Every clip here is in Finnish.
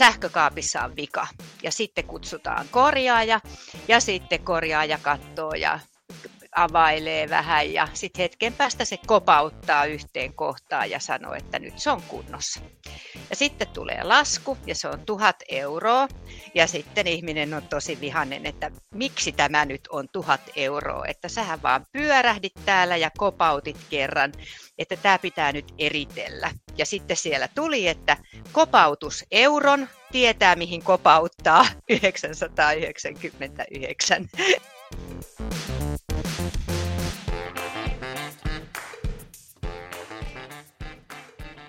sähkökaapissa on vika. Ja sitten kutsutaan korjaaja ja sitten korjaaja katsoo ja availee vähän ja sitten hetken päästä se kopauttaa yhteen kohtaan ja sanoo, että nyt se on kunnossa. Ja sitten tulee lasku ja se on tuhat euroa ja sitten ihminen on tosi vihanen, että miksi tämä nyt on tuhat euroa, että sähän vaan pyörähdit täällä ja kopautit kerran, että tämä pitää nyt eritellä. Ja sitten siellä tuli, että kopautus euron tietää mihin kopauttaa 999.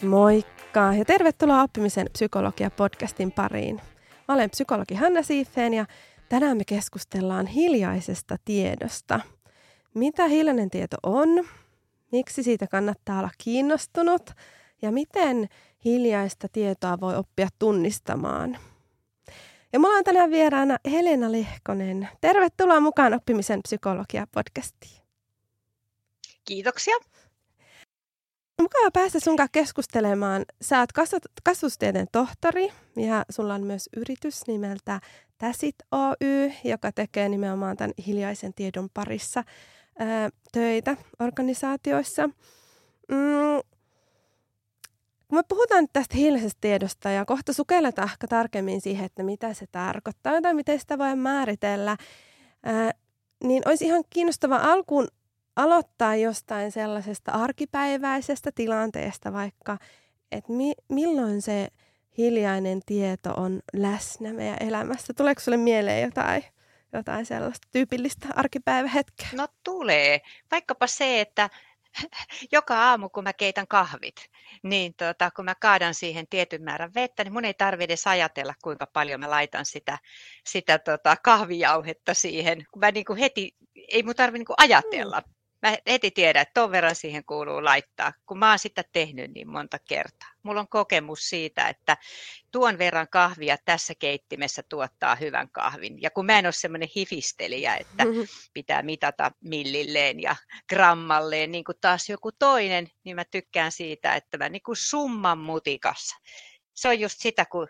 Moikka ja tervetuloa oppimisen psykologia-podcastin pariin. Mä olen psykologi Hanna Siiffeen ja tänään me keskustellaan hiljaisesta tiedosta. Mitä hiljainen tieto on, miksi siitä kannattaa olla kiinnostunut ja miten hiljaista tietoa voi oppia tunnistamaan. Ja mulla on tänään vieraana Helena Lehkonen. Tervetuloa mukaan oppimisen psykologia-podcastiin. Kiitoksia mukava päästä sun kanssa keskustelemaan. Sä oot kasvustieteen tohtori ja sulla on myös yritys nimeltä Täsit Oy, joka tekee nimenomaan tämän hiljaisen tiedon parissa ää, töitä organisaatioissa. Mm, kun me puhutaan nyt tästä hiljaisesta tiedosta ja kohta sukelletaan ehkä tarkemmin siihen, että mitä se tarkoittaa tai miten sitä voi määritellä, ää, niin olisi ihan kiinnostava alkuun aloittaa jostain sellaisesta arkipäiväisestä tilanteesta vaikka, että mi- milloin se hiljainen tieto on läsnä meidän elämässä. Tuleeko sinulle mieleen jotain, jotain sellaista tyypillistä arkipäivähetkeä? No tulee. Vaikkapa se, että joka aamu kun mä keitän kahvit, niin tota, kun mä kaadan siihen tietyn määrän vettä, niin mun ei tarvitse edes ajatella, kuinka paljon mä laitan sitä, sitä tota, kahvijauhetta siihen. Kun mä niin kuin heti, ei mun tarvitse niin ajatella. Mm mä heti tiedän, että ton verran siihen kuuluu laittaa, kun mä oon sitä tehnyt niin monta kertaa. Mulla on kokemus siitä, että tuon verran kahvia tässä keittimessä tuottaa hyvän kahvin. Ja kun mä en ole semmoinen hifistelijä, että pitää mitata millilleen ja grammalleen, niin kuin taas joku toinen, niin mä tykkään siitä, että mä niin kuin summan mutikassa. Se on just sitä, kun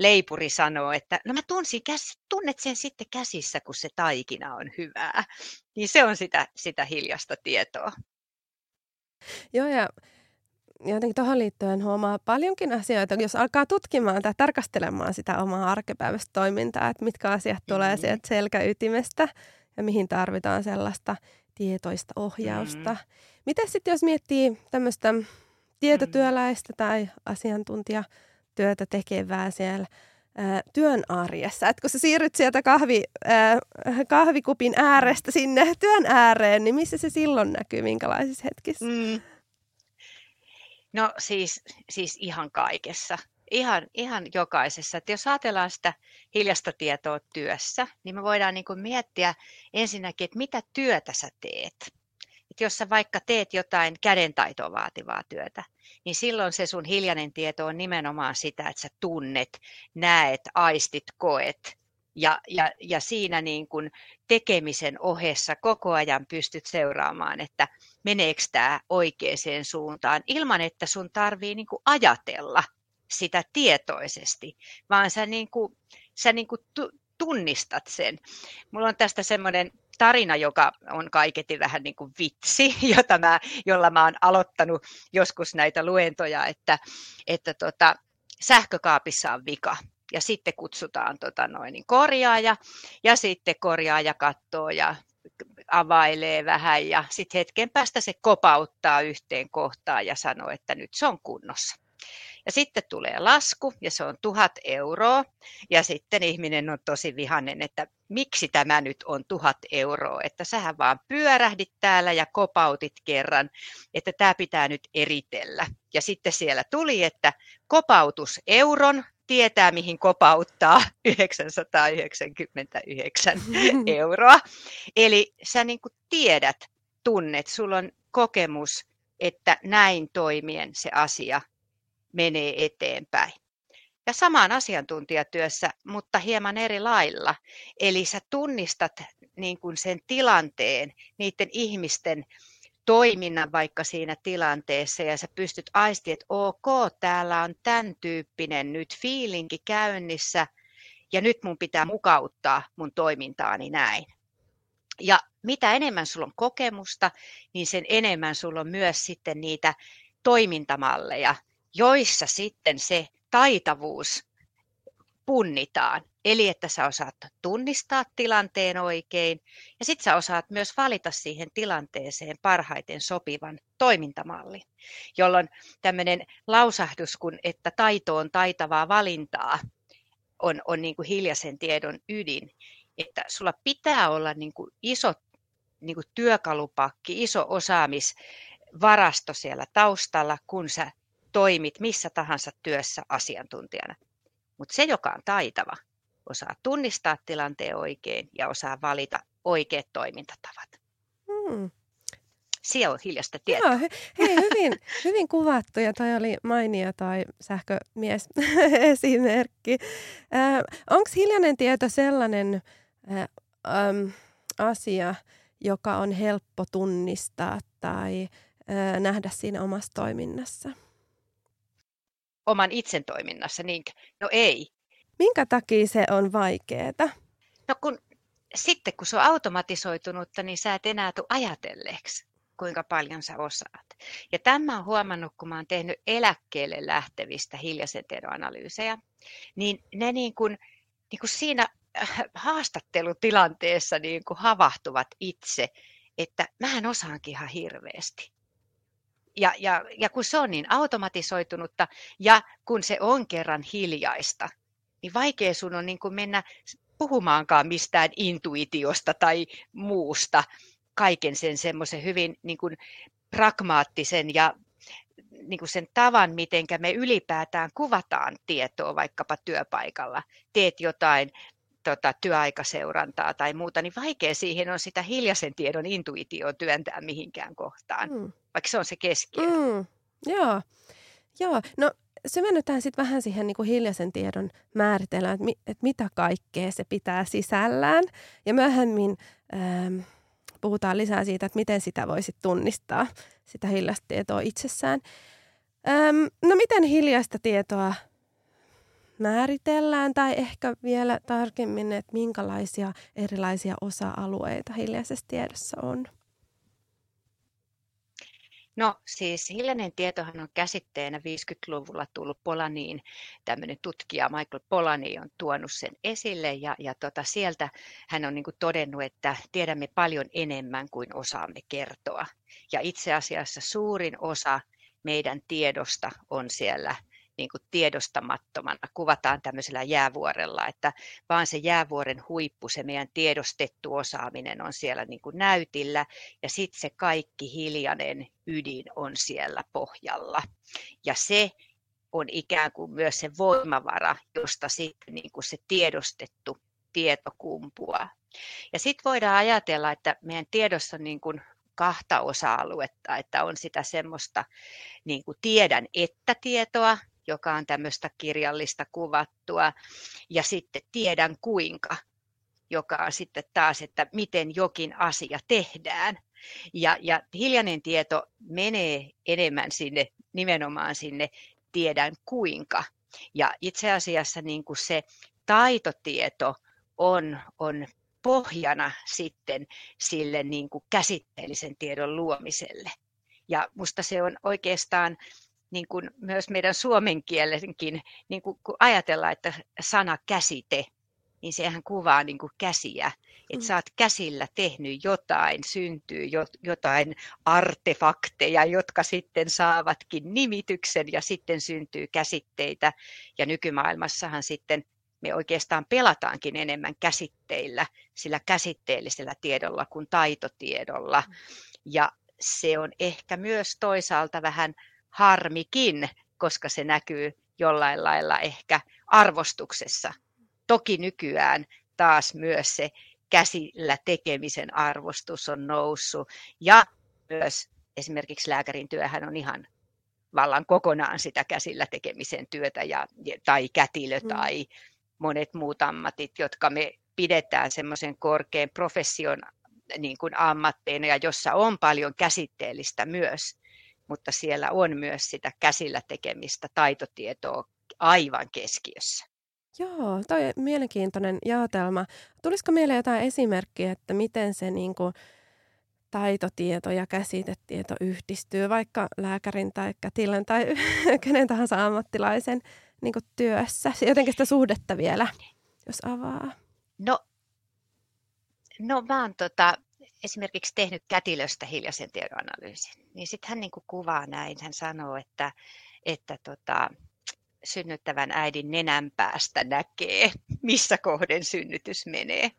leipuri sanoo, että no mä tunsin, tunnet sen sitten käsissä, kun se taikina on hyvää. Niin se on sitä, sitä hiljasta tietoa. Joo, ja jotenkin tuohon liittyen huomaa paljonkin asioita, jos alkaa tutkimaan tai tarkastelemaan sitä omaa arkipäiväistä toimintaa, että mitkä asiat tulee mm-hmm. sieltä selkäytimestä ja mihin tarvitaan sellaista tietoista ohjausta. Mm-hmm. Miten sitten, jos miettii tämmöistä tietotyöläistä tai asiantuntija työtä tekevää siellä ää, työn arjessa. Et kun sä siirryt sieltä kahvi, ää, kahvikupin äärestä sinne työn ääreen, niin missä se silloin näkyy, minkälaisissa hetkissä? Mm. No siis, siis ihan kaikessa. Ihan, ihan jokaisessa. Et jos ajatellaan sitä hiljasta tietoa työssä, niin me voidaan niin miettiä ensinnäkin, että mitä työtä sä teet että jos sä vaikka teet jotain kädentaitoa vaativaa työtä, niin silloin se sun hiljainen tieto on nimenomaan sitä, että sä tunnet, näet, aistit, koet. Ja, ja, ja siinä niin kun tekemisen ohessa koko ajan pystyt seuraamaan, että meneekö tämä oikeaan suuntaan, ilman että sun tarvii niin ajatella sitä tietoisesti, vaan sä, niin kuin, sä niin kuin tunnistat sen. Mulla on tästä semmoinen tarina, joka on kaiketi vähän niin kuin vitsi, jota mä, jolla mä oon aloittanut joskus näitä luentoja, että, että tota, sähkökaapissa on vika. Ja sitten kutsutaan tota noin, niin korjaaja ja sitten korjaaja katsoo ja availee vähän ja sitten hetken päästä se kopauttaa yhteen kohtaan ja sanoo, että nyt se on kunnossa. Ja sitten tulee lasku ja se on tuhat euroa ja sitten ihminen on tosi vihanen, että miksi tämä nyt on tuhat euroa, että sähän vaan pyörähdit täällä ja kopautit kerran, että tämä pitää nyt eritellä. Ja sitten siellä tuli, että kopautus euron tietää, mihin kopauttaa 999 euroa. Eli sä niin kuin tiedät, tunnet, sulla on kokemus, että näin toimien se asia menee eteenpäin. Ja samaan asiantuntijatyössä, mutta hieman eri lailla. Eli sä tunnistat niin kuin sen tilanteen, niiden ihmisten toiminnan vaikka siinä tilanteessa ja sä pystyt aistimaan, että ok, täällä on tämän tyyppinen nyt fiilinki käynnissä ja nyt mun pitää mukauttaa mun toimintaani näin. Ja mitä enemmän sulla on kokemusta, niin sen enemmän sulla on myös sitten niitä toimintamalleja, joissa sitten se taitavuus punnitaan. Eli että sä osaat tunnistaa tilanteen oikein ja sitten sä osaat myös valita siihen tilanteeseen parhaiten sopivan toimintamallin, jolloin tämmöinen lausahdus, kun että taito on taitavaa valintaa, on, on niin kuin hiljaisen tiedon ydin. Että sulla pitää olla niin kuin iso niin kuin työkalupakki, iso osaamisvarasto siellä taustalla, kun sä toimit missä tahansa työssä asiantuntijana. Mutta se, joka on taitava, osaa tunnistaa tilanteen oikein ja osaa valita oikeat toimintatavat. Hmm. Siellä on hiljasta tietoa. Joo, hei, hyvin, hyvin kuvattu ja toi oli mainio toi sähkömies esimerkki. Äh, Onko hiljainen tieto sellainen äh, ähm, asia, joka on helppo tunnistaa tai äh, nähdä siinä omassa toiminnassa? Oman itsen toiminnassa, niin no ei. Minkä takia se on vaikeaa? No kun sitten kun se on automatisoitunutta, niin sä et enää tule ajatelleeksi, kuinka paljon sä osaat. Ja tämä on huomannut, kun mä oon tehnyt eläkkeelle lähtevistä hiljaisen tiedonanalyysejä, niin ne niin kuin, niin kuin siinä äh, haastattelutilanteessa niin kuin havahtuvat itse, että mähän osaankin ihan hirveästi ja, ja, ja kun se on niin automatisoitunutta ja kun se on kerran hiljaista, niin vaikea sun on niin kuin mennä puhumaankaan mistään intuitiosta tai muusta kaiken sen semmoisen hyvin niin kuin pragmaattisen ja niin kuin sen tavan, miten me ylipäätään kuvataan tietoa vaikkapa työpaikalla. Teet jotain tota, työaikaseurantaa tai muuta, niin vaikea siihen on sitä hiljaisen tiedon intuitioon työntää mihinkään kohtaan, mm. vaikka se on se keskiö. Mm. Joo. Joo, no syvennytään sitten vähän siihen niin kuin hiljaisen tiedon määritelmään, että, mi, että mitä kaikkea se pitää sisällään. Ja myöhemmin ähm, puhutaan lisää siitä, että miten sitä voisi tunnistaa, sitä hiljaista tietoa itsessään. Ähm, no miten hiljaista tietoa määritellään tai ehkä vielä tarkemmin, että minkälaisia erilaisia osa-alueita hiljaisessa tiedossa on? No siis hiljainen tietohan on käsitteenä 50-luvulla tullut Polaniin, tämmöinen tutkija Michael Polani on tuonut sen esille ja, ja tota, sieltä hän on niin todennut, että tiedämme paljon enemmän kuin osaamme kertoa. Ja itse asiassa suurin osa meidän tiedosta on siellä niin kuin tiedostamattomana, kuvataan tämmöisellä jäävuorella, että vaan se jäävuoren huippu, se meidän tiedostettu osaaminen on siellä niin kuin näytillä ja sitten se kaikki hiljainen ydin on siellä pohjalla. Ja se on ikään kuin myös se voimavara, josta sitten niin kuin se tiedostettu tieto kumpuaa. Ja sitten voidaan ajatella, että meidän tiedossa on niin kuin kahta osa-aluetta, että on sitä semmoista niin kuin tiedän että tietoa, joka on tämmöistä kirjallista kuvattua, ja sitten tiedän kuinka, joka on sitten taas, että miten jokin asia tehdään. Ja, ja hiljainen tieto menee enemmän sinne, nimenomaan sinne tiedän kuinka. Ja itse asiassa niin kuin se taitotieto on, on pohjana sitten sille niin kuin käsitteellisen tiedon luomiselle. Ja musta se on oikeastaan niin kuin myös meidän suomen kielenkin, niin kuin, kun ajatellaan, että sana käsite, niin sehän kuvaa niin kuin käsiä. Että mm. sä oot käsillä tehnyt jotain, syntyy jotain artefakteja, jotka sitten saavatkin nimityksen ja sitten syntyy käsitteitä. Ja nykymaailmassahan sitten me oikeastaan pelataankin enemmän käsitteillä, sillä käsitteellisellä tiedolla kuin taitotiedolla. Mm. Ja se on ehkä myös toisaalta vähän harmikin, koska se näkyy jollain lailla ehkä arvostuksessa. Toki nykyään taas myös se käsillä tekemisen arvostus on noussut ja myös esimerkiksi lääkärin työhän on ihan vallan kokonaan sitä käsillä tekemisen työtä ja, tai kätilö mm. tai monet muut ammatit, jotka me pidetään semmoisen korkean profession niin kuin ammatteina ja jossa on paljon käsitteellistä myös, mutta siellä on myös sitä käsillä tekemistä taitotietoa aivan keskiössä. Joo, toi on mielenkiintoinen jaotelma. Tulisiko mieleen jotain esimerkkiä, että miten se niin kuin, taitotieto ja käsitetieto yhdistyy vaikka lääkärin tai kätilön tai kenen tahansa ammattilaisen niin kuin työssä? Jotenkin sitä suhdetta vielä, jos avaa. No, no mä oon tota, esimerkiksi tehnyt kätilöstä hiljaisen tiedonanalyysin. Niin sitten hän niin kuvaa näin, hän sanoo, että, että tota, synnyttävän äidin nenän päästä näkee, missä kohden synnytys menee.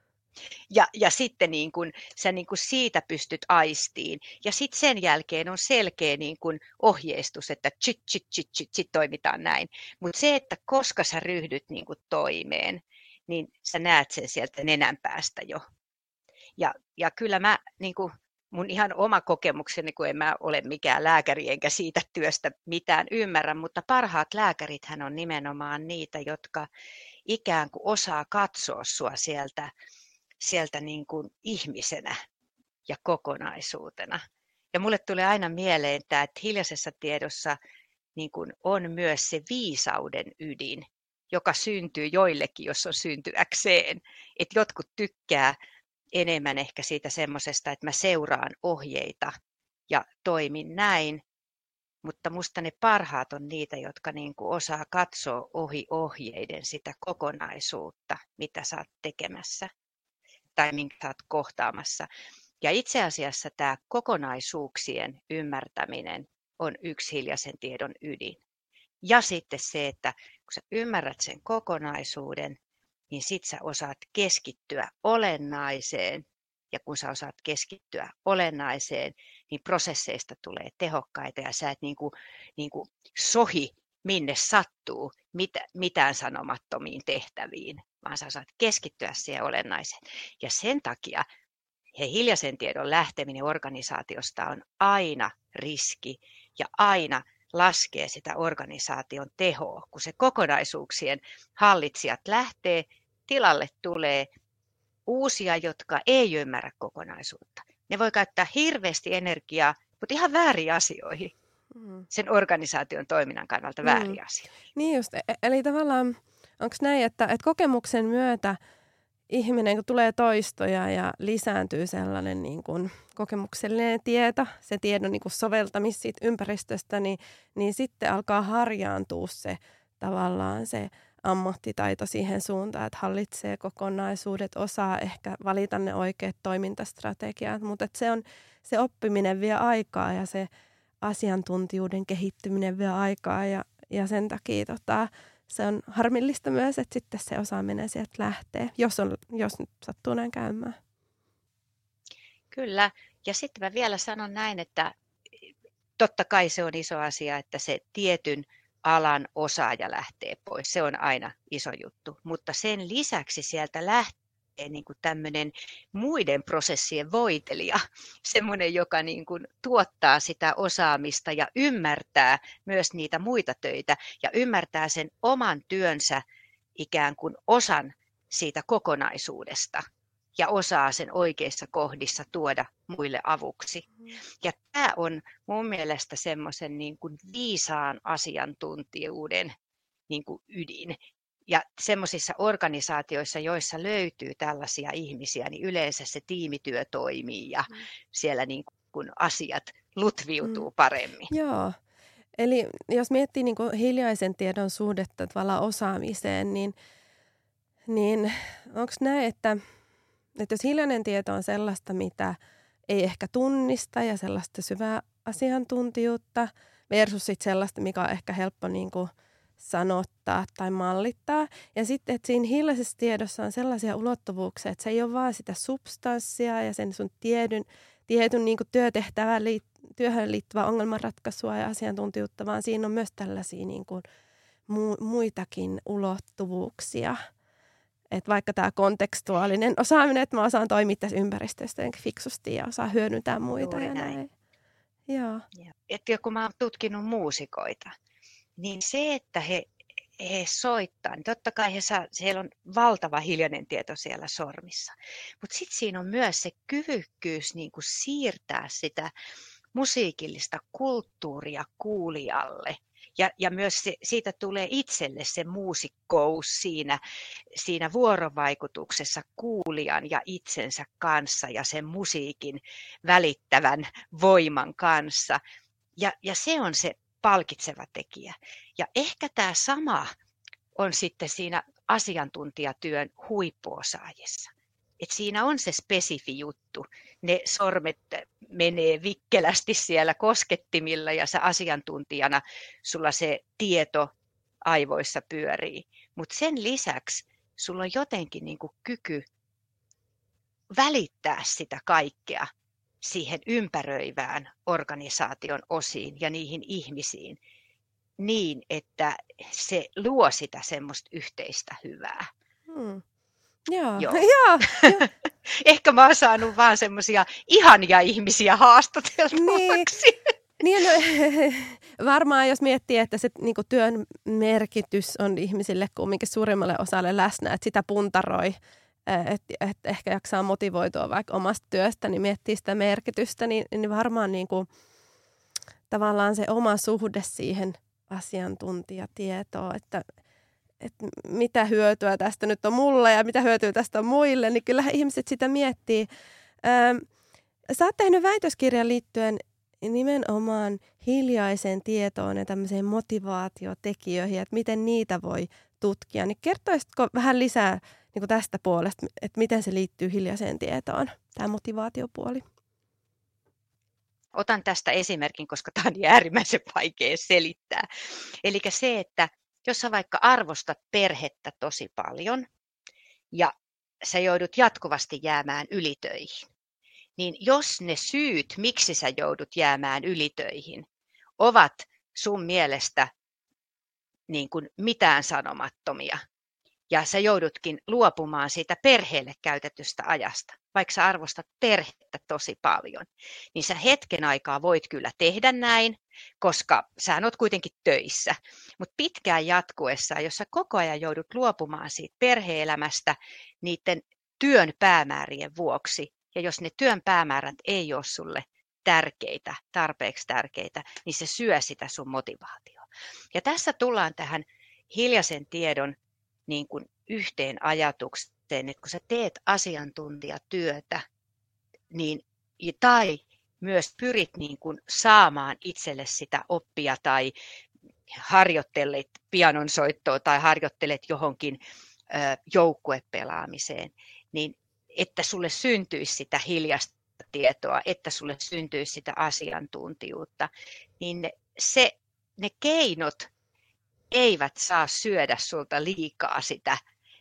Ja, ja sitten niin kun, sä niin kun siitä pystyt aistiin. Ja sitten sen jälkeen on selkeä niin kun ohjeistus, että chit, chit, chit, chit, chit toimitaan näin. Mutta se, että koska sä ryhdyt niin kun toimeen, niin sä näet sen sieltä nenän päästä jo. Ja, ja kyllä mä niin kun, mun ihan oma kokemukseni, kun en mä ole mikään lääkäri enkä siitä työstä mitään ymmärrä, mutta parhaat lääkärithän on nimenomaan niitä, jotka ikään kuin osaa katsoa sua sieltä, sieltä niin kuin ihmisenä ja kokonaisuutena. Ja mulle tulee aina mieleen tämä, että hiljaisessa tiedossa niin kuin on myös se viisauden ydin, joka syntyy joillekin, jos on syntyäkseen. Että jotkut tykkää enemmän ehkä siitä semmoisesta, että mä seuraan ohjeita ja toimin näin, mutta musta ne parhaat on niitä, jotka niin kuin osaa katsoa ohi ohjeiden sitä kokonaisuutta, mitä sä oot tekemässä tai minkä sä oot kohtaamassa. Ja itse asiassa tämä kokonaisuuksien ymmärtäminen on yksi hiljaisen tiedon ydin. Ja sitten se, että kun sä ymmärrät sen kokonaisuuden, niin sit sä osaat keskittyä olennaiseen. Ja kun sä osaat keskittyä olennaiseen, niin prosesseista tulee tehokkaita ja sä et niin kuin, niin kuin sohi minne sattuu mit, mitään sanomattomiin tehtäviin, vaan sä osaat keskittyä siihen olennaiseen. Ja sen takia he hiljaisen tiedon lähteminen organisaatiosta on aina riski ja aina laskee sitä organisaation tehoa, kun se kokonaisuuksien hallitsijat lähtee tilalle tulee uusia, jotka ei ymmärrä kokonaisuutta. Ne voi käyttää hirveästi energiaa, mutta ihan väärin asioihin. Mm. Sen organisaation toiminnan kannalta väärin mm. asioihin. Niin just, e-, eli tavallaan onko näin, että, että kokemuksen myötä ihminen, kun tulee toistoja ja lisääntyy sellainen niin kuin kokemuksellinen tieto, se tiedon niin kuin soveltamis siitä ympäristöstä, niin, niin sitten alkaa harjaantua se tavallaan se ammattitaito siihen suuntaan, että hallitsee kokonaisuudet, osaa ehkä valita ne oikeat toimintastrategiat, mutta se, on, se oppiminen vie aikaa ja se asiantuntijuuden kehittyminen vie aikaa ja, ja sen takia tota, se on harmillista myös, että sitten se osaaminen sieltä lähtee, jos, on, jos nyt sattuu näin käymään. Kyllä, ja sitten mä vielä sanon näin, että totta kai se on iso asia, että se tietyn – alan osaaja lähtee pois. Se on aina iso juttu. Mutta sen lisäksi sieltä lähtee niin kuin tämmöinen muiden prosessien voitelija, semmoinen, joka niin kuin tuottaa sitä osaamista ja ymmärtää myös niitä muita töitä ja ymmärtää sen oman työnsä ikään kuin osan siitä kokonaisuudesta ja osaa sen oikeissa kohdissa tuoda muille avuksi. Mm. Ja tämä on mun mielestä semmoisen niin kuin viisaan asiantuntijuuden niin kuin ydin. Ja semmoisissa organisaatioissa, joissa löytyy tällaisia ihmisiä, niin yleensä se tiimityö toimii ja mm. siellä niin kuin asiat lutviutuu mm. paremmin. Joo. Eli jos miettii niin kuin hiljaisen tiedon suhdetta tavallaan osaamiseen, niin, niin onko näin, että että jos hiljainen tieto on sellaista, mitä ei ehkä tunnista ja sellaista syvää asiantuntijuutta versus sit sellaista, mikä on ehkä helppo niin kuin sanottaa tai mallittaa. Ja sitten, että siinä hiljaisessa tiedossa on sellaisia ulottuvuuksia, että se ei ole vaan sitä substanssia ja sen sun tiedyn, tietyn niin työtehtävään liit- työhön liittyvää ongelmanratkaisua ja asiantuntijuutta, vaan siinä on myös tällaisia niin kuin mu- muitakin ulottuvuuksia – että vaikka tämä kontekstuaalinen osaaminen, että mä osaan toimia tässä ympäristössä fiksusti ja osaan hyödyntää muita Juuri ja näin. näin. Joo. Että kun mä oon tutkinut muusikoita, niin se, että he he soittaa, niin totta kai he saa, siellä on valtava hiljainen tieto siellä sormissa. Mutta sitten siinä on myös se kyvykkyys niin kuin siirtää sitä musiikillista kulttuuria kuulijalle. Ja, ja myös se, siitä tulee itselle se muusikkous siinä, siinä vuorovaikutuksessa kuulijan ja itsensä kanssa ja sen musiikin välittävän voiman kanssa. Ja, ja se on se palkitseva tekijä. Ja ehkä tämä sama on sitten siinä asiantuntijatyön huippuosaajissa. Et siinä on se spesifi juttu. Ne sormet menee vikkelästi siellä koskettimilla ja sä asiantuntijana sulla se tieto aivoissa pyörii. Mutta sen lisäksi sulla on jotenkin niinku kyky välittää sitä kaikkea siihen ympäröivään organisaation osiin ja niihin ihmisiin niin, että se luo sitä semmoista yhteistä hyvää. Hmm. Joo, joo. joo. Ehkä mä oon saanut vaan semmoisia ihania ihmisiä haastateltavaksi. Niin. Niin, no, varmaan jos miettii, että se niin työn merkitys on ihmisille kumminkin suurimmalle osalle läsnä, että sitä puntaroi että et ehkä jaksaa motivoitua vaikka omasta työstä, niin miettii sitä merkitystä, niin, niin varmaan niin kuin, tavallaan se oma suhde siihen asiantuntijatietoon, että, että mitä hyötyä tästä nyt on mulle ja mitä hyötyä tästä on muille, niin kyllä ihmiset sitä miettii. Ähm, sä oot tehnyt väitöskirjan liittyen nimenomaan hiljaiseen tietoon ja tämmöiseen motivaatiotekijöihin, että miten niitä voi tutkia. Niin kertoisitko vähän lisää niin tästä puolesta, että miten se liittyy hiljaiseen tietoon, tämä motivaatiopuoli? Otan tästä esimerkin, koska tämä on niin äärimmäisen vaikea selittää. Eli se, että jos sä vaikka arvostat perhettä tosi paljon ja sä joudut jatkuvasti jäämään ylitöihin, niin jos ne syyt, miksi sä joudut jäämään ylitöihin, ovat sun mielestä niin kuin mitään sanomattomia, ja sä joudutkin luopumaan siitä perheelle käytetystä ajasta, vaikka sä arvostat perhettä tosi paljon, niin sä hetken aikaa voit kyllä tehdä näin, koska sä oot kuitenkin töissä. Mutta pitkään jatkuessa, jos sä koko ajan joudut luopumaan siitä perheelämästä niiden työn päämäärien vuoksi, ja jos ne työn päämäärät ei ole sulle tärkeitä, tarpeeksi tärkeitä, niin se syö sitä sun motivaatioa. Ja tässä tullaan tähän hiljaisen tiedon niin kuin yhteen ajatukseen, että kun sä teet asiantuntijatyötä, niin, tai myös pyrit niin kuin saamaan itselle sitä oppia tai harjoittelet pianonsoittoa tai harjoittelet johonkin joukkuepelaamiseen, niin että sulle syntyisi sitä hiljasta tietoa, että sulle syntyisi sitä asiantuntijuutta, niin se, ne keinot eivät saa syödä sulta liikaa sitä,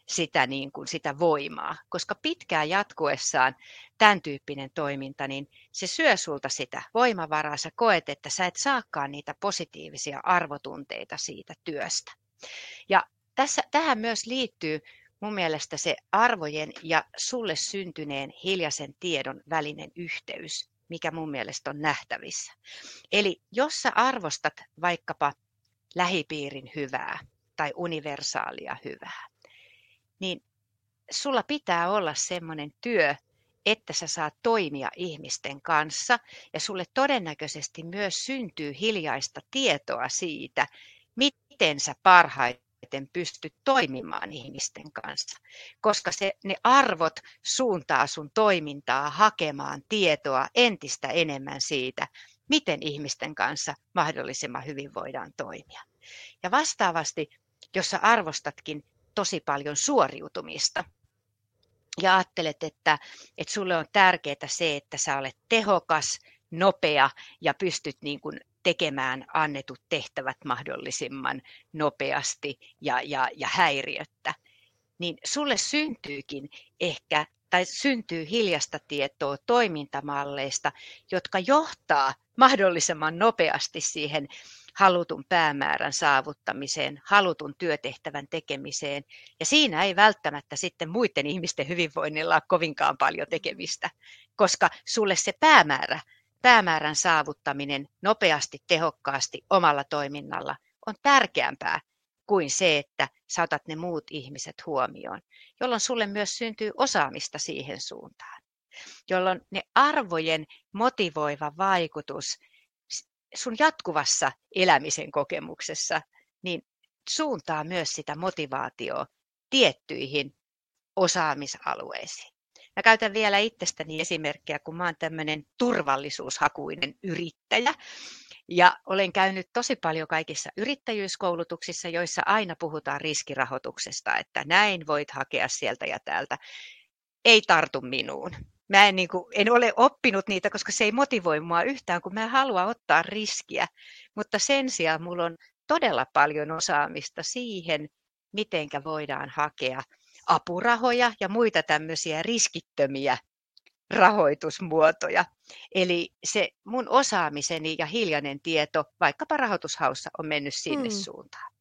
sitä, niin kuin, sitä voimaa, koska pitkään jatkuessaan tämän tyyppinen toiminta, niin se syö sulta sitä voimavaraa, sä koet, että sä et saakaan niitä positiivisia arvotunteita siitä työstä. Ja tässä, tähän myös liittyy mun mielestä se arvojen ja sulle syntyneen hiljaisen tiedon välinen yhteys, mikä mun mielestä on nähtävissä. Eli jos sä arvostat vaikkapa lähipiirin hyvää tai universaalia hyvää, niin sulla pitää olla semmoinen työ, että sä saat toimia ihmisten kanssa ja sulle todennäköisesti myös syntyy hiljaista tietoa siitä, miten sä parhaiten pystyt toimimaan ihmisten kanssa, koska se, ne arvot suuntaa sun toimintaa hakemaan tietoa entistä enemmän siitä, miten ihmisten kanssa mahdollisimman hyvin voidaan toimia. Ja vastaavasti, jos sä arvostatkin tosi paljon suoriutumista, ja ajattelet, että, että sulle on tärkeää se, että sä olet tehokas, nopea ja pystyt niin kuin tekemään annetut tehtävät mahdollisimman nopeasti ja, ja, ja häiriöttä, niin sulle syntyykin ehkä tai syntyy hiljasta tietoa toimintamalleista, jotka johtaa mahdollisimman nopeasti siihen halutun päämäärän saavuttamiseen, halutun työtehtävän tekemiseen. Ja siinä ei välttämättä sitten muiden ihmisten hyvinvoinnilla ole kovinkaan paljon tekemistä, koska sulle se päämäärä, päämäärän saavuttaminen nopeasti, tehokkaasti, omalla toiminnalla on tärkeämpää kuin se, että saatat ne muut ihmiset huomioon, jolloin sulle myös syntyy osaamista siihen suuntaan, jolloin ne arvojen motivoiva vaikutus sun jatkuvassa elämisen kokemuksessa, niin suuntaa myös sitä motivaatioa tiettyihin osaamisalueisiin. Mä käytän vielä itsestäni esimerkkiä, kun mä oon tämmöinen turvallisuushakuinen yrittäjä. Ja olen käynyt tosi paljon kaikissa yrittäjyyskoulutuksissa, joissa aina puhutaan riskirahoituksesta, että näin voit hakea sieltä ja täältä. Ei tartu minuun. Mä en, niin kuin, en ole oppinut niitä, koska se ei motivoi mua yhtään, kun mä haluan ottaa riskiä. Mutta sen sijaan mulla on todella paljon osaamista siihen, mitenkä voidaan hakea apurahoja ja muita tämmöisiä riskittömiä rahoitusmuotoja. Eli se mun osaamiseni ja hiljainen tieto vaikkapa rahoitushaussa on mennyt sinne hmm. suuntaan.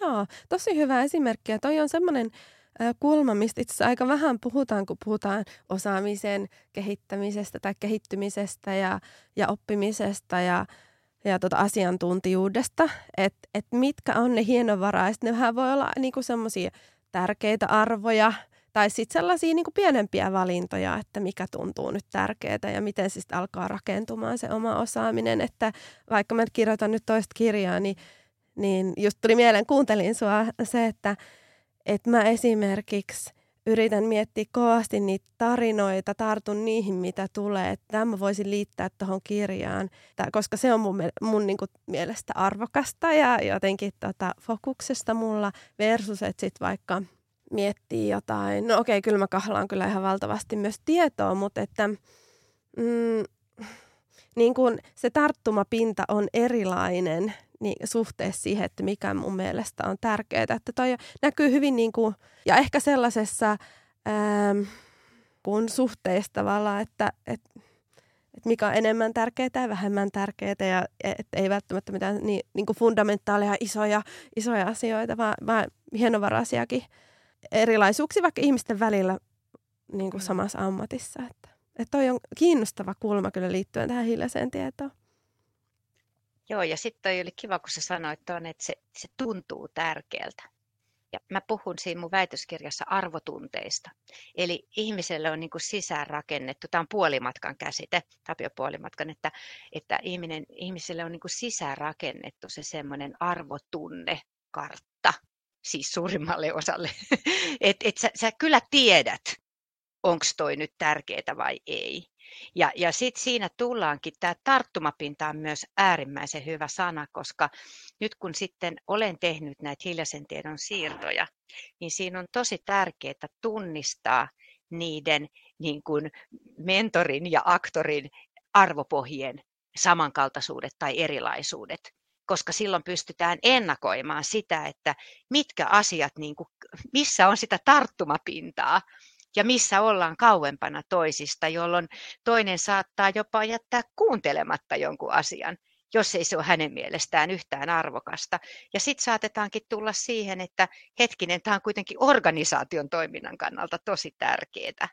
Joo, tosi hyvä esimerkki. Ja toi on semmoinen kulma, mistä itse aika vähän puhutaan, kun puhutaan osaamisen kehittämisestä tai kehittymisestä ja, ja oppimisesta ja, ja tota asiantuntijuudesta. Että et mitkä on ne hienovaraiset. Ne vähän voi olla niinku semmoisia tärkeitä arvoja tai sitten sellaisia niin kuin pienempiä valintoja, että mikä tuntuu nyt tärkeää ja miten siis alkaa rakentumaan se oma osaaminen. Että vaikka mä kirjoitan nyt toista kirjaa, niin, niin just tuli mieleen, kuuntelin sua se, että, että mä esimerkiksi yritän miettiä kovasti niitä tarinoita, tartun niihin, mitä tulee. Että tämä voisin liittää tuohon kirjaan, koska se on mun, mun niin kuin mielestä arvokasta ja jotenkin tota, fokuksesta mulla versus, että sitten vaikka miettii jotain. No okei, kyllä mä kahlaan kyllä ihan valtavasti myös tietoa, mutta että mm, niin kuin se tarttumapinta on erilainen niin suhteessa siihen, että mikä mun mielestä on tärkeää. Että toi näkyy hyvin niin kuin, ja ehkä sellaisessa ähm, kun suhteessa tavallaan, että, että, että mikä on enemmän tärkeää ja vähemmän tärkeää ja että ei välttämättä mitään niin, niin kuin fundamentaaleja isoja, isoja asioita, vaan, vaan hienovaraisiakin erilaisuuksia vaikka ihmisten välillä niin kuin mm. samassa ammatissa. Että, että toi on kiinnostava kulma kyllä liittyen tähän hiljaiseen tietoon. Joo, ja sitten oli kiva, kun sä sanoit tuon, että se, se tuntuu tärkeältä. Ja mä puhun siinä mun väitöskirjassa arvotunteista. Eli ihmiselle on niin kuin sisäänrakennettu, tämä on puolimatkan käsite, Tapio Puolimatkan, että, että ihminen, ihmiselle on niin kuin sisäänrakennettu se semmoinen arvotunnekartta, siis suurimmalle osalle. että et sä, sä kyllä tiedät, onko toi nyt tärkeää vai ei. Ja, ja sitten siinä tullaankin, tämä tarttumapinta on myös äärimmäisen hyvä sana, koska nyt kun sitten olen tehnyt näitä hiljaisen tiedon siirtoja, niin siinä on tosi tärkeää tunnistaa niiden niin kuin mentorin ja aktorin arvopohjien samankaltaisuudet tai erilaisuudet koska silloin pystytään ennakoimaan sitä, että mitkä asiat, niin kuin, missä on sitä tarttumapintaa ja missä ollaan kauempana toisista, jolloin toinen saattaa jopa jättää kuuntelematta jonkun asian, jos ei se ole hänen mielestään yhtään arvokasta. Ja sitten saatetaankin tulla siihen, että hetkinen, tämä on kuitenkin organisaation toiminnan kannalta tosi tärkeää.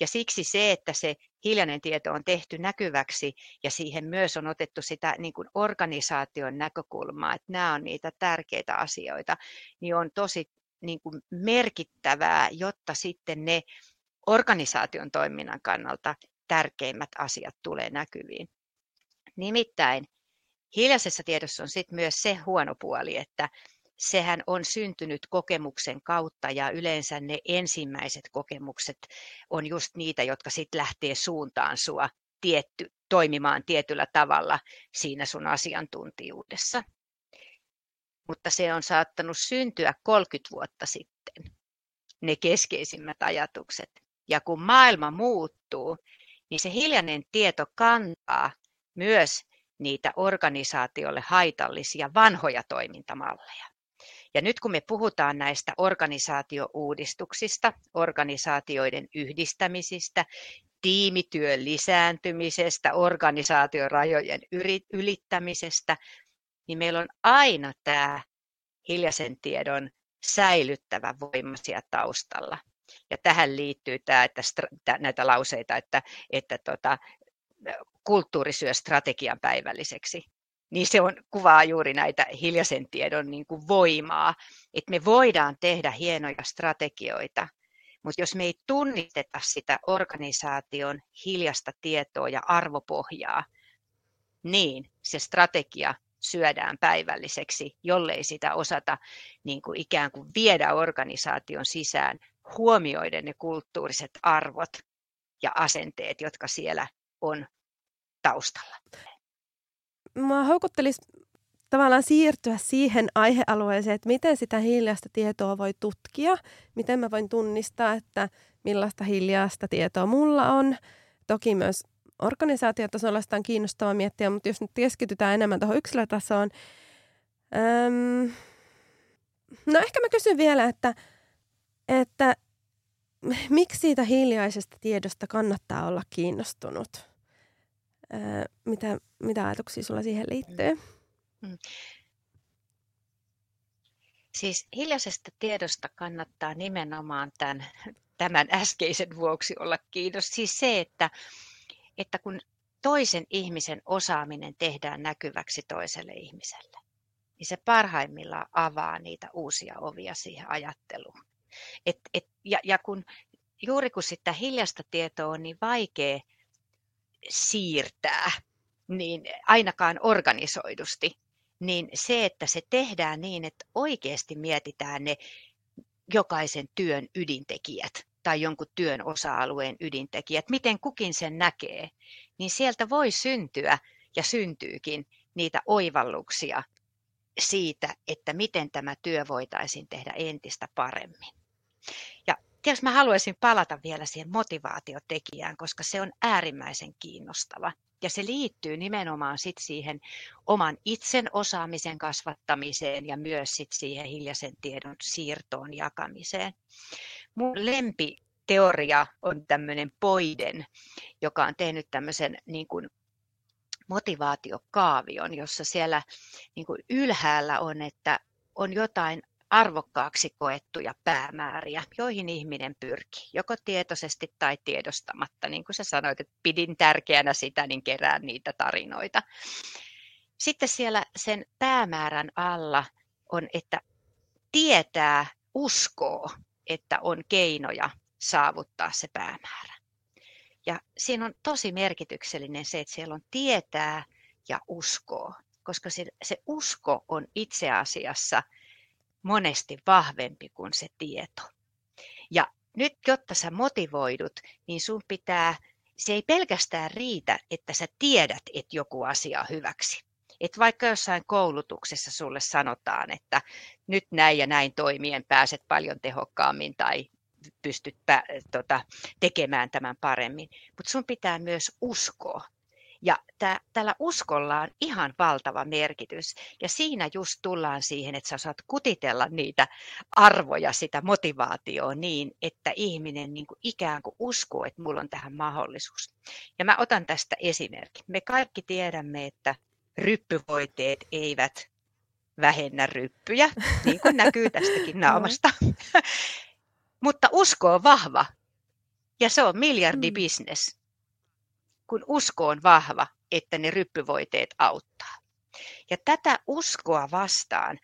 Ja siksi se, että se hiljainen tieto on tehty näkyväksi ja siihen myös on otettu sitä niin kuin organisaation näkökulmaa, että nämä on niitä tärkeitä asioita, niin on tosi niin kuin merkittävää, jotta sitten ne organisaation toiminnan kannalta tärkeimmät asiat tulee näkyviin. Nimittäin hiljaisessa tiedossa on sitten myös se huono puoli, että sehän on syntynyt kokemuksen kautta ja yleensä ne ensimmäiset kokemukset on just niitä, jotka sitten lähtee suuntaan sua tietty, toimimaan tietyllä tavalla siinä sun asiantuntijuudessa mutta se on saattanut syntyä 30 vuotta sitten, ne keskeisimmät ajatukset. Ja kun maailma muuttuu, niin se hiljainen tieto kantaa myös niitä organisaatiolle haitallisia vanhoja toimintamalleja. Ja nyt kun me puhutaan näistä organisaatiouudistuksista, organisaatioiden yhdistämisistä, tiimityön lisääntymisestä, organisaation rajojen ylittämisestä, niin meillä on aina tämä hiljaisen tiedon säilyttävä voima siellä taustalla. Ja tähän liittyy tämä, että näitä lauseita, että, että tota, kulttuuri syö strategian päivälliseksi. niin se on, kuvaa juuri näitä hiljaisen tiedon niin kuin voimaa, että me voidaan tehdä hienoja strategioita, mutta jos me ei tunnisteta sitä organisaation hiljasta tietoa ja arvopohjaa, niin se strategia syödään päivälliseksi, jollei sitä osata niin kuin ikään kuin viedä organisaation sisään huomioiden ne kulttuuriset arvot ja asenteet, jotka siellä on taustalla. Mua houkuttelisi tavallaan siirtyä siihen aihealueeseen, että miten sitä hiljaista tietoa voi tutkia, miten mä voin tunnistaa, että millaista hiljaista tietoa mulla on. Toki myös organisaatiotasolla sitä on kiinnostavaa miettiä, mutta jos nyt keskitytään enemmän tuohon yksilötasoon. Öm, no ehkä mä kysyn vielä, että, että miksi siitä hiljaisesta tiedosta kannattaa olla kiinnostunut? Öö, mitä, mitä ajatuksia sulla siihen liittyy? Mm. Siis hiljaisesta tiedosta kannattaa nimenomaan tämän, tämän äskeisen vuoksi olla kiinnostunut. Siis se, että, että kun toisen ihmisen osaaminen tehdään näkyväksi toiselle ihmiselle, niin se parhaimmillaan avaa niitä uusia ovia siihen ajatteluun. Et, et, ja, ja kun, juuri kun sitä hiljasta tietoa on niin vaikea siirtää, niin ainakaan organisoidusti, niin se, että se tehdään niin, että oikeasti mietitään ne jokaisen työn ydintekijät tai jonkun työn osa-alueen ydintekijät, miten kukin sen näkee, niin sieltä voi syntyä ja syntyykin niitä oivalluksia siitä, että miten tämä työ voitaisiin tehdä entistä paremmin. Ja tietysti mä haluaisin palata vielä siihen motivaatiotekijään, koska se on äärimmäisen kiinnostava. Ja se liittyy nimenomaan sit siihen oman itsen osaamisen kasvattamiseen ja myös sit siihen hiljaisen tiedon siirtoon jakamiseen. Mun lempiteoria on tämmöinen Poiden, joka on tehnyt tämmöisen niin kuin motivaatiokaavion, jossa siellä niin kuin ylhäällä on, että on jotain arvokkaaksi koettuja päämääriä, joihin ihminen pyrkii, joko tietoisesti tai tiedostamatta. Niin kuin sä sanoit, että pidin tärkeänä sitä, niin kerään niitä tarinoita. Sitten siellä sen päämäärän alla on, että tietää, uskoo, että on keinoja saavuttaa se päämäärä. Ja siinä on tosi merkityksellinen se, että siellä on tietää ja uskoo, koska se, se usko on itse asiassa – monesti vahvempi kuin se tieto. Ja nyt, jotta sä motivoidut, niin sun pitää, se ei pelkästään riitä, että sä tiedät, että joku asia on hyväksi. Et vaikka jossain koulutuksessa sulle sanotaan, että nyt näin ja näin toimien pääset paljon tehokkaammin tai pystyt tota, tekemään tämän paremmin. Mutta sun pitää myös uskoa ja tää, tällä uskolla on ihan valtava merkitys. Ja siinä just tullaan siihen, että sä saat kutitella niitä arvoja, sitä motivaatioa niin, että ihminen niin kuin ikään kuin uskoo, että mulla on tähän mahdollisuus. Ja mä otan tästä esimerkin. Me kaikki tiedämme, että ryppyvoiteet eivät vähennä ryppyjä, niin kuin näkyy tästäkin naamasta. Mutta usko on vahva ja se on miljardibisnes kun usko on vahva, että ne ryppyvoiteet auttaa. Ja tätä uskoa vastaan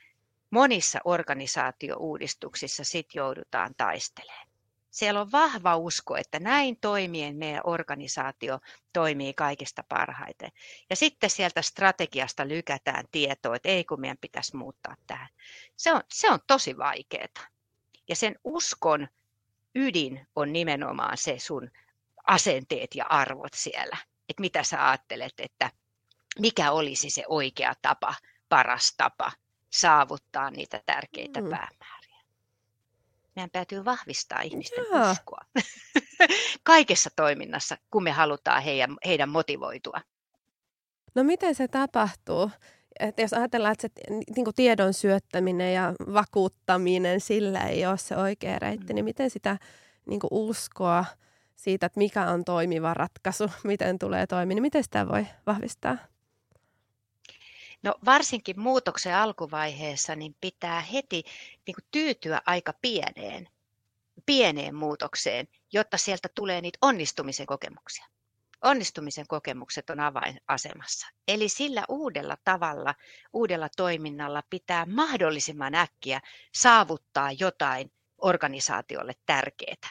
monissa organisaatiouudistuksissa sit joudutaan taistelemaan. Siellä on vahva usko, että näin toimien meidän organisaatio toimii kaikista parhaiten. Ja sitten sieltä strategiasta lykätään tietoa, että ei kun meidän pitäisi muuttaa tähän. Se on, se on tosi vaikeaa. Ja sen uskon ydin on nimenomaan se sun asenteet ja arvot siellä. Että mitä sä ajattelet, että mikä olisi se oikea tapa, paras tapa saavuttaa niitä tärkeitä mm. päämääriä. Meidän täytyy vahvistaa ihmisten Jaa. uskoa kaikessa toiminnassa, kun me halutaan heidän, heidän motivoitua. No miten se tapahtuu? Että jos ajatellaan, että se niin tiedon syöttäminen ja vakuuttaminen, sillä ei ole se oikea reitti, mm. niin miten sitä niin uskoa siitä, että mikä on toimiva ratkaisu, miten tulee toimia, niin miten sitä voi vahvistaa? No varsinkin muutoksen alkuvaiheessa niin pitää heti niin kuin tyytyä aika pieneen, pieneen muutokseen, jotta sieltä tulee niitä onnistumisen kokemuksia. onnistumisen kokemukset on avainasemassa. Eli sillä uudella tavalla, uudella toiminnalla pitää mahdollisimman äkkiä saavuttaa jotain organisaatiolle tärkeää.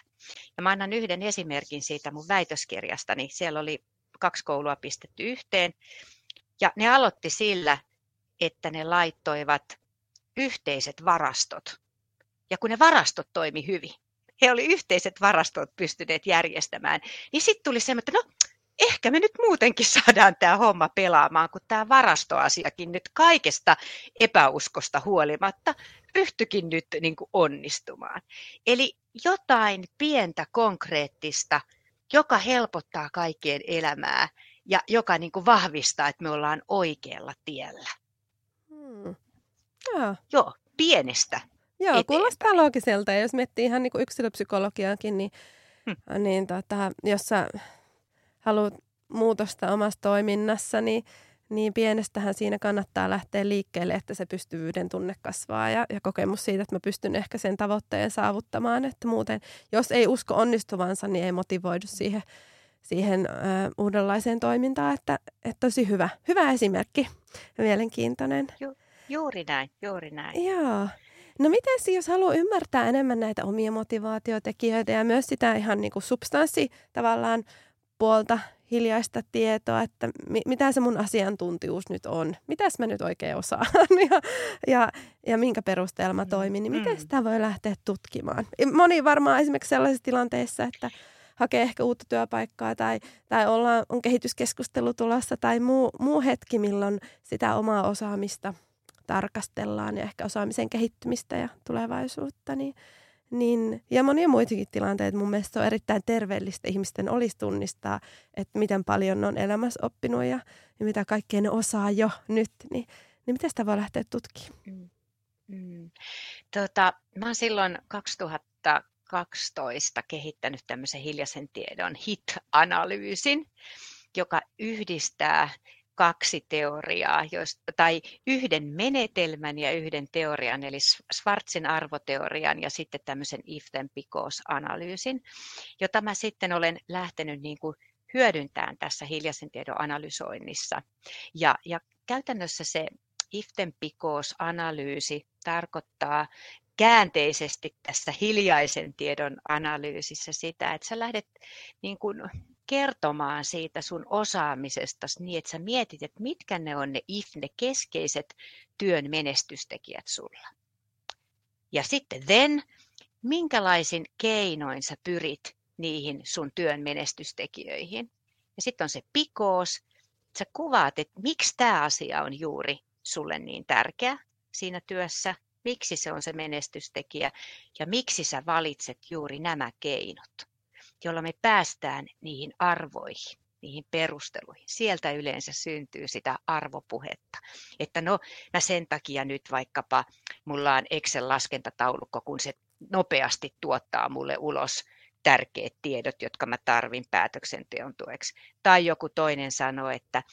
Ja mä annan yhden esimerkin siitä mun väitöskirjastani. Siellä oli kaksi koulua pistetty yhteen ja ne aloitti sillä, että ne laittoivat yhteiset varastot. Ja kun ne varastot toimi hyvin, he oli yhteiset varastot pystyneet järjestämään, niin sitten tuli semmoinen, että no ehkä me nyt muutenkin saadaan tämä homma pelaamaan, kun tämä varastoasiakin nyt kaikesta epäuskosta huolimatta ryhtyikin nyt niin kuin onnistumaan. Eli jotain pientä konkreettista, joka helpottaa kaikkien elämää ja joka niin kuin vahvistaa, että me ollaan oikealla tiellä. Hmm. Joo. Joo, pienestä. Joo, eteenpäin. kuulostaa loogiselta. Ja jos miettii ihan niin kuin yksilöpsykologiaakin, niin, hmm. niin tota, jos sä haluat muutosta omassa toiminnassa, niin, niin pienestähän siinä kannattaa lähteä liikkeelle, että se pystyvyyden tunne kasvaa ja, ja kokemus siitä, että mä pystyn ehkä sen tavoitteen saavuttamaan. Että muuten, jos ei usko onnistuvansa, niin ei motivoidu siihen, siihen ö, uudenlaiseen toimintaan. Että, että tosi hyvä, hyvä esimerkki mielenkiintoinen. Ju, juuri näin, juuri näin. Joo. No miten jos haluaa ymmärtää enemmän näitä omia motivaatiotekijöitä ja myös sitä ihan niin kuin substanssi tavallaan puolta hiljaista tietoa, että mi- mitä se mun asiantuntijuus nyt on, mitäs mä nyt oikein osaan ja, ja, ja minkä perusteella mä mm, toimin, niin miten mm. sitä voi lähteä tutkimaan. Moni varmaan esimerkiksi sellaisissa tilanteissa, että hakee ehkä uutta työpaikkaa tai, tai ollaan, on kehityskeskustelu tulossa tai muu, muu hetki, milloin sitä omaa osaamista tarkastellaan ja ehkä osaamisen kehittymistä ja tulevaisuutta, niin niin, ja monia muitakin tilanteita. Mun mielestä on erittäin terveellistä ihmisten olisi tunnistaa, että miten paljon ne on elämässä oppinut ja, ja mitä kaikkea ne osaa jo nyt. Niin, niin miten sitä voi lähteä tutkimaan? Mm. Mm. Tota, mä oon silloin 2012 kehittänyt tämmöisen hiljaisen tiedon HIT-analyysin, joka yhdistää kaksi teoriaa, joista, tai yhden menetelmän ja yhden teorian, eli Schwarzin arvoteorian ja sitten tämmöisen if then because-analyysin, jota mä sitten olen lähtenyt niin kuin hyödyntämään tässä hiljaisen tiedon analysoinnissa. Ja, ja käytännössä se if then because-analyysi tarkoittaa käänteisesti tässä hiljaisen tiedon analyysissä sitä, että sä lähdet niin kuin kertomaan siitä sun osaamisesta niin, että sä mietit, että mitkä ne on ne if, ne keskeiset työn menestystekijät sulla. Ja sitten then, minkälaisin keinoin sä pyrit niihin sun työn menestystekijöihin. Ja sitten on se pikoos, sä kuvaat, että miksi tämä asia on juuri sulle niin tärkeä siinä työssä, miksi se on se menestystekijä ja miksi sä valitset juuri nämä keinot jolla me päästään niihin arvoihin, niihin perusteluihin. Sieltä yleensä syntyy sitä arvopuhetta. Että no, mä sen takia nyt vaikkapa, mulla on Excel-laskentataulukko, kun se nopeasti tuottaa mulle ulos tärkeät tiedot, jotka mä tarvin päätöksenteon tueksi. Tai joku toinen sanoo, että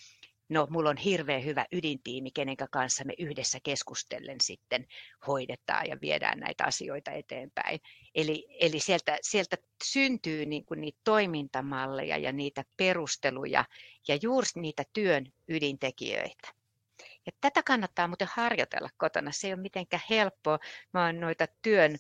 no mulla on hirveän hyvä ydintiimi, kenen kanssa me yhdessä keskustellen sitten hoidetaan ja viedään näitä asioita eteenpäin. Eli, eli sieltä, sieltä syntyy niin kuin niitä toimintamalleja ja niitä perusteluja ja juuri niitä työn ydintekijöitä. Ja tätä kannattaa muuten harjoitella kotona. Se ei ole mitenkään helppoa. Mä oon noita työn,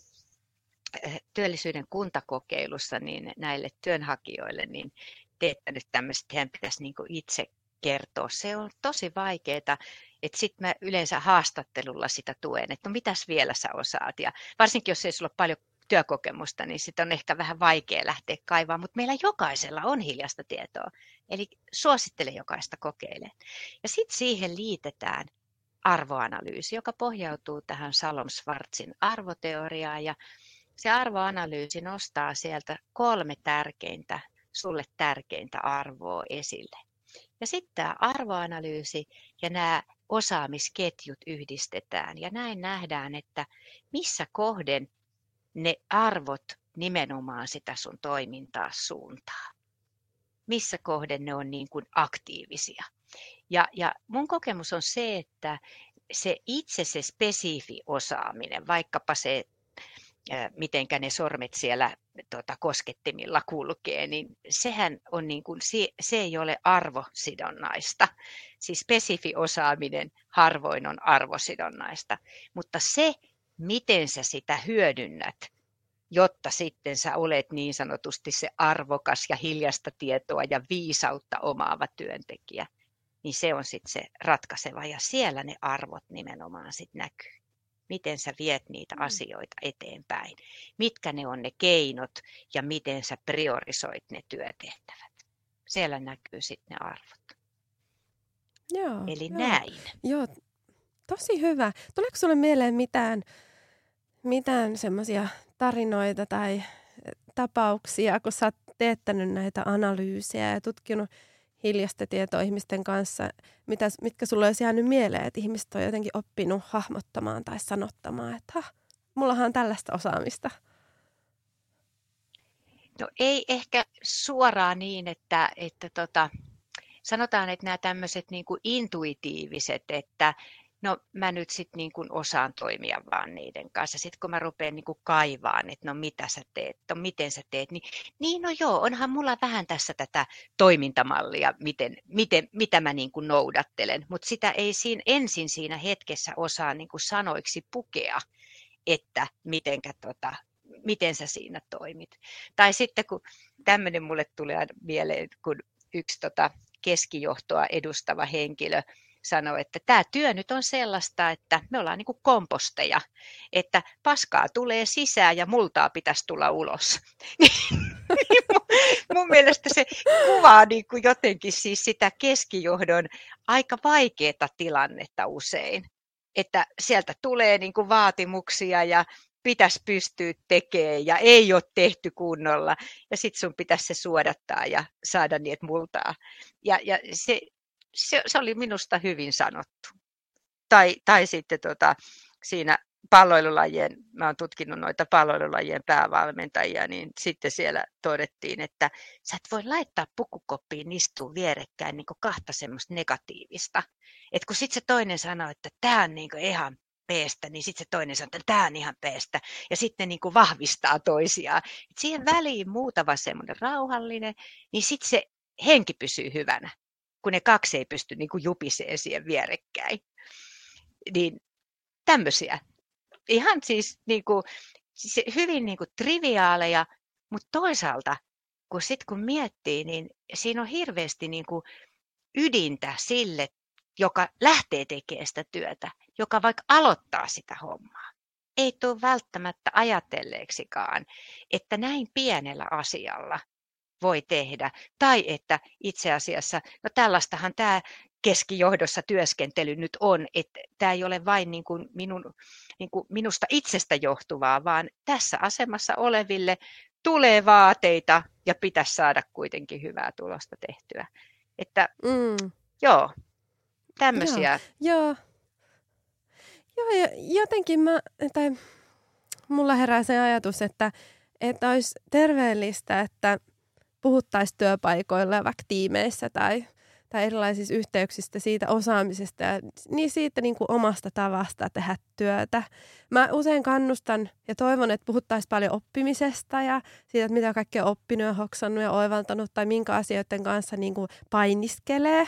eh, työllisyyden kuntakokeilussa niin näille työnhakijoille niin teettänyt tämmöistä, heidän pitäisi niin itse kertoa. Se on tosi vaikeaa, että sitten mä yleensä haastattelulla sitä tuen, että no mitäs vielä sä osaat. Ja varsinkin jos ei sulla ole paljon työkokemusta, niin sitä on ehkä vähän vaikea lähteä kaivaa, mutta meillä jokaisella on hiljasta tietoa. Eli suosittele jokaista kokeilemaan. Ja sitten siihen liitetään arvoanalyysi, joka pohjautuu tähän Salom Schwarzin arvoteoriaan. Ja se arvoanalyysi nostaa sieltä kolme tärkeintä, sulle tärkeintä arvoa esille. Ja sitten tämä arvoanalyysi ja nämä osaamisketjut yhdistetään. Ja näin nähdään, että missä kohden ne arvot nimenomaan sitä sun toimintaa suuntaa. Missä kohden ne on niin kuin aktiivisia. Ja, ja mun kokemus on se, että se itse se spesifi osaaminen, vaikkapa se mitenkä ne sormet siellä tota, koskettimilla kulkee, niin sehän on niin kuin, se, ei ole arvosidonnaista. Siis spesifi osaaminen harvoin on arvosidonnaista, mutta se, miten sä sitä hyödynnät, jotta sitten sä olet niin sanotusti se arvokas ja hiljasta tietoa ja viisautta omaava työntekijä, niin se on sitten se ratkaiseva. Ja siellä ne arvot nimenomaan sitten näkyy miten sä viet niitä mm. asioita eteenpäin, mitkä ne on ne keinot ja miten sä priorisoit ne työtehtävät. Siellä näkyy sitten ne arvot. Joo, Eli joo. näin. Joo, tosi hyvä. Tuleeko sulle mieleen mitään, mitään semmoisia tarinoita tai tapauksia, kun sä oot teettänyt näitä analyysejä ja tutkinut hiljasta tietoa ihmisten kanssa, mitä, mitkä sulle olisi jäänyt mieleen, että ihmiset on jotenkin oppinut hahmottamaan tai sanottamaan, että ha, mullahan on tällaista osaamista. No ei ehkä suoraan niin, että, että tota, sanotaan, että nämä tämmöiset niin intuitiiviset, että no mä nyt sitten niin kuin osaan toimia vaan niiden kanssa. Sitten kun mä rupean niin kuin kaivaan, että no mitä sä teet, no miten sä teet, niin, niin no joo, onhan mulla vähän tässä tätä toimintamallia, miten, miten, mitä mä niin kuin noudattelen, mutta sitä ei siinä, ensin siinä hetkessä osaa niin kuin sanoiksi pukea, että mitenkä tota, miten sä siinä toimit. Tai sitten kun tämmöinen mulle tulee mieleen, kun yksi tota keskijohtoa edustava henkilö sanoi, että tämä työ nyt on sellaista, että me ollaan niin kuin komposteja, että paskaa tulee sisään ja multaa pitäisi tulla ulos. Mun mielestä se kuvaa niin kuin jotenkin siis sitä keskijohdon aika vaikeaa tilannetta usein. Että sieltä tulee niin kuin vaatimuksia ja pitäisi pystyä tekemään ja ei ole tehty kunnolla. Ja sitten sun pitäisi se suodattaa ja saada niitä multaa. Ja, ja se, se, se oli minusta hyvin sanottu. Tai, tai sitten tota, siinä palloilulajien, mä oon tutkinut noita palloilulajien päävalmentajia, niin sitten siellä todettiin, että sä et voi laittaa pukukoppiin istua vierekkäin niin kahta semmoista negatiivista. Et kun sitten se toinen sanoo, että tämä on niin ihan peestä, niin sitten se toinen sanoo, että tämä on ihan peestä. Ja sitten niin kuin vahvistaa toisiaan. Et siihen väliin muutama semmoinen rauhallinen, niin sitten se henki pysyy hyvänä kun ne kaksi ei pysty niin kuin jupiseen siihen vierekkäin. Niin tämmöisiä. Ihan siis, niin kuin, siis hyvin niin kuin triviaaleja, mutta toisaalta kun sit kun miettii, niin siinä on hirveästi niin kuin ydintä sille, joka lähtee tekemään sitä työtä, joka vaikka aloittaa sitä hommaa. Ei tule välttämättä ajatelleeksikaan, että näin pienellä asialla voi tehdä. Tai että itse asiassa, no tällaistahan tämä keskijohdossa työskentely nyt on, että tämä ei ole vain niin kuin minun, niin kuin minusta itsestä johtuvaa, vaan tässä asemassa oleville tulee vaateita ja pitäisi saada kuitenkin hyvää tulosta tehtyä. Että mm. joo, tämmöisiä. Joo, joo. joo jotenkin mä, tai mulla herää se ajatus, että, että olisi terveellistä, että – puhuttaisiin työpaikoilla ja vaikka tiimeissä tai, tai erilaisissa yhteyksistä siitä osaamisesta ja niin siitä niin kuin omasta tavasta tehdä työtä. Mä usein kannustan ja toivon, että puhuttaisiin paljon oppimisesta ja siitä, että mitä kaikkea oppinut ja hoksannut ja oivaltanut tai minkä asioiden kanssa niin kuin painiskelee.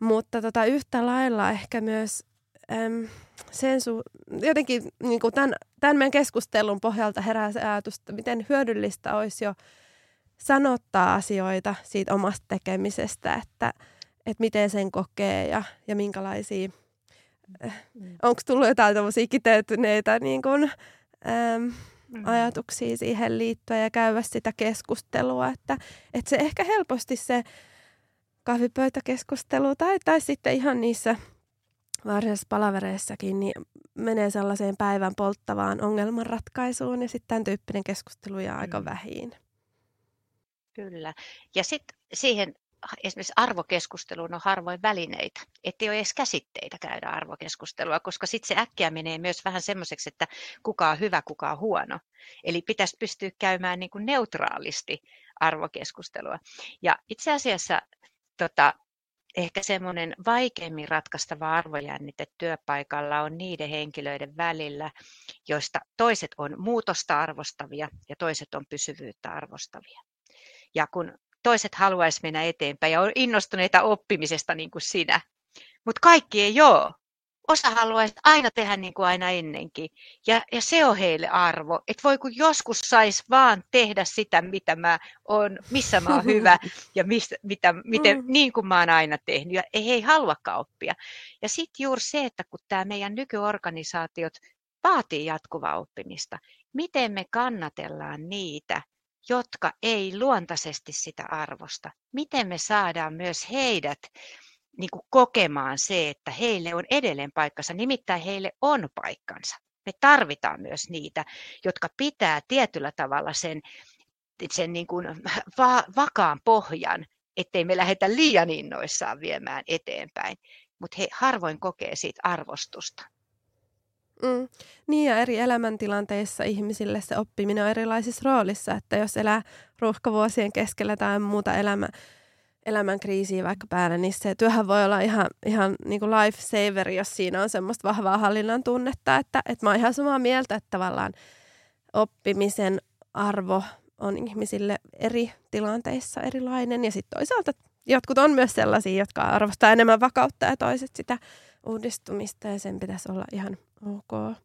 Mutta tota, yhtä lailla ehkä myös äm, sen su- jotenkin niin kuin tämän, tämän meidän keskustelun pohjalta herää se ajatus, että miten hyödyllistä olisi jo sanottaa asioita siitä omasta tekemisestä, että, että miten sen kokee ja, ja minkälaisia, äh, mm. onko tullut jotain tämmöisiä kiteytyneitä niin kuin, äm, mm. ajatuksia siihen liittyen ja käydä sitä keskustelua, että, että se ehkä helposti se kahvipöytäkeskustelu tai, tai sitten ihan niissä varsinaisissa palavereissakin niin menee sellaiseen päivän polttavaan ongelmanratkaisuun ja sitten tämän tyyppinen keskustelu jää aika mm. vähin. Kyllä. Ja sitten siihen esimerkiksi arvokeskusteluun on harvoin välineitä, ettei ole edes käsitteitä käydä arvokeskustelua, koska sitten se äkkiä menee myös vähän semmoiseksi, että kuka on hyvä, kuka on huono. Eli pitäisi pystyä käymään niin kuin neutraalisti arvokeskustelua. Ja itse asiassa tota, ehkä semmoinen vaikeimmin ratkaistava arvojännite työpaikalla on niiden henkilöiden välillä, joista toiset on muutosta arvostavia ja toiset on pysyvyyttä arvostavia. Ja kun toiset haluaisi mennä eteenpäin ja on innostuneita oppimisesta niin kuin sinä, mutta kaikki ei ole osa haluaisi aina tehdä niin kuin aina ennenkin. Ja, ja se on heille arvo, että voi kun joskus saisi vaan tehdä sitä, mitä mä oon, missä mä oon hyvä ja mistä, mitä, miten, mm. niin kuin mä oon aina tehnyt. Ja ei he haluakaan oppia. Ja sitten juuri se, että kun tämä meidän nykyorganisaatiot vaatii jatkuvaa oppimista, miten me kannatellaan niitä, jotka ei luontaisesti sitä arvosta. Miten me saadaan myös heidät niin kuin kokemaan se, että heille on edelleen paikkansa, nimittäin heille on paikkansa. Me tarvitaan myös niitä, jotka pitää tietyllä tavalla sen, sen niin kuin va- vakaan pohjan, ettei me lähdetä liian innoissaan viemään eteenpäin. Mutta he harvoin kokee siitä arvostusta. Mm. Niin ja eri elämäntilanteissa ihmisille se oppiminen on erilaisissa roolissa, että jos elää ruuhkavuosien keskellä tai muuta elämää, elämän kriisiä vaikka päällä, niin se työhän voi olla ihan, ihan niin kuin lifesaver, jos siinä on semmoista vahvaa hallinnan tunnetta. Että, että mä oon ihan samaa mieltä, että tavallaan oppimisen arvo on ihmisille eri tilanteissa erilainen. Ja sitten toisaalta jotkut on myös sellaisia, jotka arvostaa enemmän vakautta ja toiset sitä uudistumista ja sen pitäisi olla ihan ok.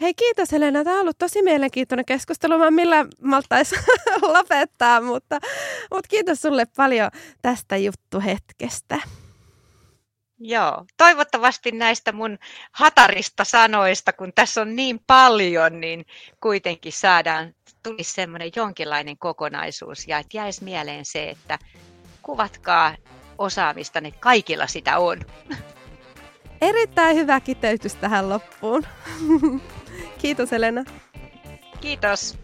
Hei kiitos Helena, tämä on ollut tosi mielenkiintoinen keskustelu. Mä millään maltaisi lopettaa, mutta, mutta kiitos sulle paljon tästä juttuhetkestä. Joo, toivottavasti näistä mun hatarista sanoista, kun tässä on niin paljon, niin kuitenkin saadaan, tulisi semmoinen jonkinlainen kokonaisuus ja että jäisi mieleen se, että kuvatkaa osaamista, niin kaikilla sitä on. Erittäin hyvä kiteytys tähän loppuun. Kiitos Elena. Kiitos.